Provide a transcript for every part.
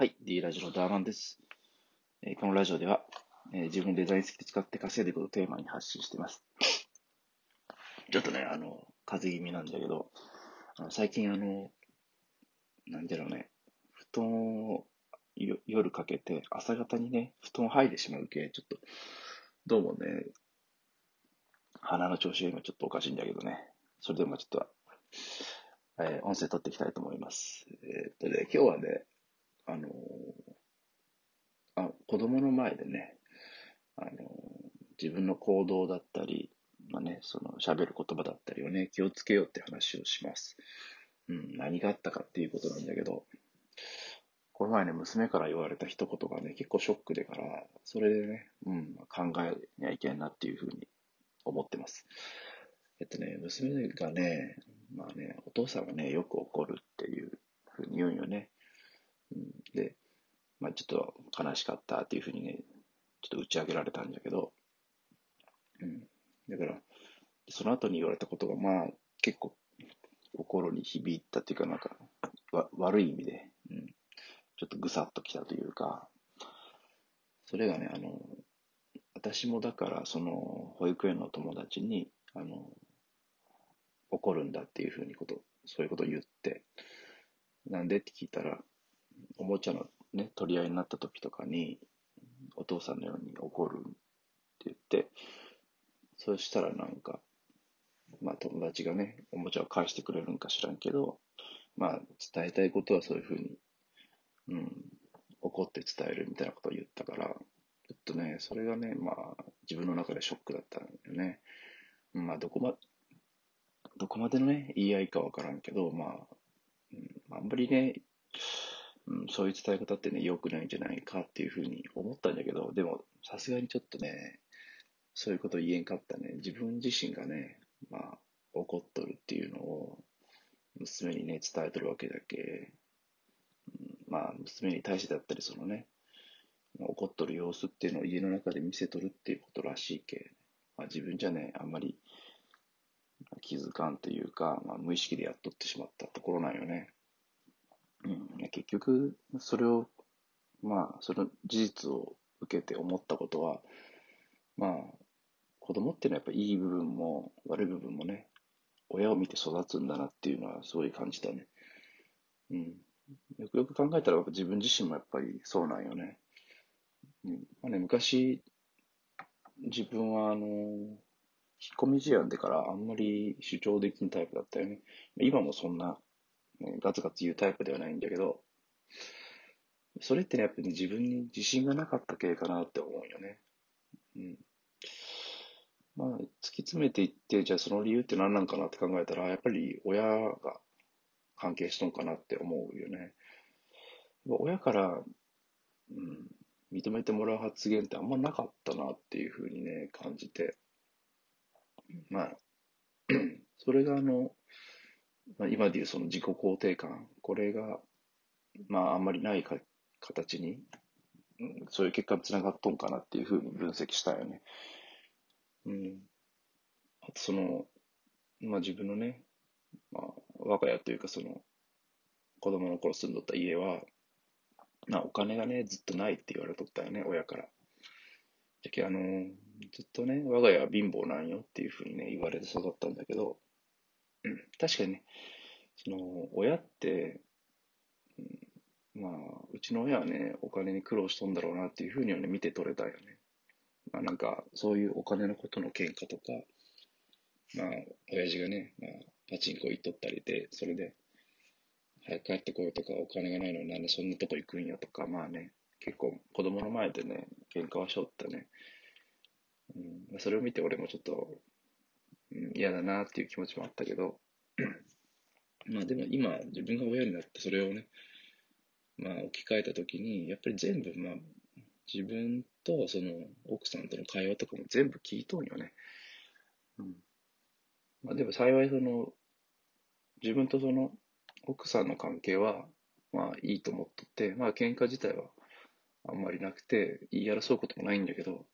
はい、D ラジオのダーマンです。えー、このラジオでは、えー、自分でデザイン好きで使って稼いでいくことをテーマに発信しています。ちょっとね、あの、風邪気味なんだけど、あの最近あの、なんだろうね、布団を夜かけて朝方にね、布団を剥いでしまう系、ちょっと、どうもね、鼻の調子が今ちょっとおかしいんだけどね、それでもちょっと、えー、音声取っていきたいと思います。えー、っとね、今日はね、あのあ、子供の前でね、あの自分の行動だったり、まあね、その喋る言葉だったりをね、気をつけようって話をします。うん、何があったかっていうことなんだけど、この前ね、娘から言われた一言がね、結構ショックでから、それでね、うん、考えにはいけんなっていうふうに思ってます。えっとね、娘がね、まあね、お父さんがね、よく怒るっていうふうに言うんよね。で、まあ、ちょっと悲しかったっていうふうにね、ちょっと打ち上げられたんだけど、うん。だから、その後に言われたことが、まあ、結構、心に響いたっていうか、なんか、わ悪い意味で、うん、ちょっとぐさっときたというか、それがね、あの、私もだから、その、保育園の友達に、あの、怒るんだっていうふうにこと、そういうことを言って、なんでって聞いたら、おもちゃのね、取り合いになった時とかに、お父さんのように怒るって言って、そしたらなんか、まあ友達がね、おもちゃを返してくれるんか知らんけど、まあ伝えたいことはそういうふうに、うん、怒って伝えるみたいなことを言ったから、ちょっとね、それがね、まあ自分の中でショックだったんだよね。まあどこま、どこまでのね、言い合いかわからんけど、まあ、うん、あんまりね、そういう伝え方ってね、良くないんじゃないかっていうふうに思ったんだけど、でも、さすがにちょっとね、そういうこと言えんかったね。自分自身がね、まあ、怒っとるっていうのを、娘にね、伝えとるわけだけ、うん、まあ、娘に対してだったり、そのね、怒っとる様子っていうのを家の中で見せとるっていうことらしいけ、まあ、自分じゃね、あんまり気づかんというか、まあ、無意識でやっとってしまったところなんよね。結局、それを、まあ、その事実を受けて思ったことは、まあ、子供っていうのはやっぱいい部分も悪い部分もね、親を見て育つんだなっていうのはすごい感じたね。うん。よくよく考えたら自分自身もやっぱりそうなんよね。うん。まあね、昔、自分はあの、引っ込み思案でからあんまり主張できんタイプだったよね。今もそんなガツガツ言うタイプではないんだけど、それってね、やっぱり自分に自信がなかった系かなって思うよね。うん。まあ、突き詰めていって、じゃあその理由って何なんかなって考えたら、やっぱり親が関係しとんかなって思うよね。親から、うん、認めてもらう発言ってあんまなかったなっていうふうにね、感じて。まあ、それがあの、まあ、今でいうその自己肯定感、これが、まあ、あんまりないか形に、うん、そういう結果につながっとんかなっていうふうに分析したよね。うん。あとその、まあ自分のね、まあ、我が家というかその、子供の頃住んどった家は、まあお金がね、ずっとないって言われとったよね、親から。じゃけあの、ずっとね、我が家は貧乏なんよっていうふうにね、言われて育ったんだけど、うん、確かにね、その、親って、うん、まあ、うちの親はね、お金に苦労しとんだろうなっていうふうにはね、見て取れたよね。まあなんか、そういうお金のことの喧嘩とか、まあ、親父がね、まあ、パチンコ行っとったりで、それで、早く帰ってこようとか、お金がないのになんでそんなとこ行くんやとか、まあね、結構子供の前でね、喧嘩はしょったね。うん、それを見て俺もちょっと、嫌だなっていう気持ちもあったけど、まあでも今自分が親になってそれをね、まあ置き換えた時に、やっぱり全部まあ自分とその奥さんとの会話とかも全部聞いとんよね。うん。まあでも幸いその自分とその奥さんの関係はまあいいと思っとって、まあ喧嘩自体はあんまりなくて言い争うこともないんだけど、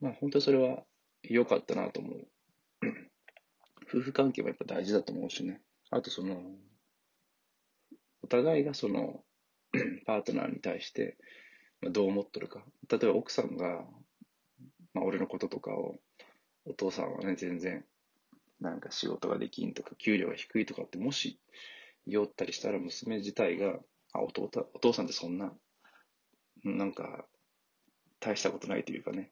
まあ本当にそれは良かったなと思う。夫婦関係もやっぱ大事だと思うしね。あとその、お互いがその、パートナーに対して、どう思っとるか。例えば奥さんが、まあ、俺のこととかを、お父さんはね、全然、なんか仕事ができんとか、給料が低いとかって、もし、言おったりしたら、娘自体が、あ、お父お父さんってそんな、なんか、大したことないというかね、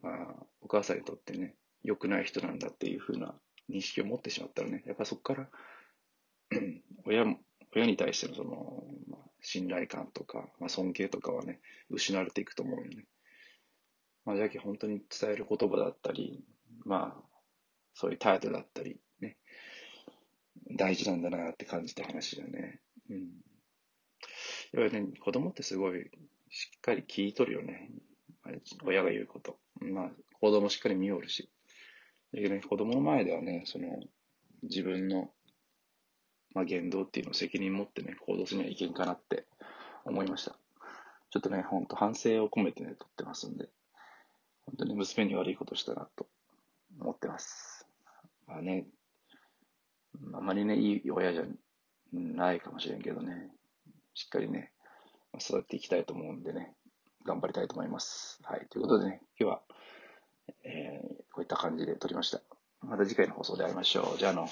まあ、お母さんにとってね、良くない人なんだっていうふうな認識を持ってしまったらね、やっぱそこから親親に対してのその、まあ、信頼感とか、まあ、尊敬とかはね、失われていくと思うよね。まあ、じゃあ本当に伝える言葉だったり、まあ、そういう態度だったり、ね、大事なんだなって感じた話だよね。うん。やっぱりね、子供ってすごいしっかり聞いとるよね。親が言うこと。まあ、行動もしっかり見よるし。だけどね、子供の前ではね、その、自分の、まあ、言動っていうのを責任持ってね、行動しないといけんかなって思いました。ちょっとね、ほんと反省を込めてね、撮ってますんで、本当に娘に悪いことしたなと思ってます。まあね、あまりね、いい親じゃないかもしれんけどね、しっかりね、育っていきたいと思うんでね、頑張りたいと思います。はい。ということでね、今日は、えー、こういった感じで撮りました。また次回の放送で会いましょう。じゃあの。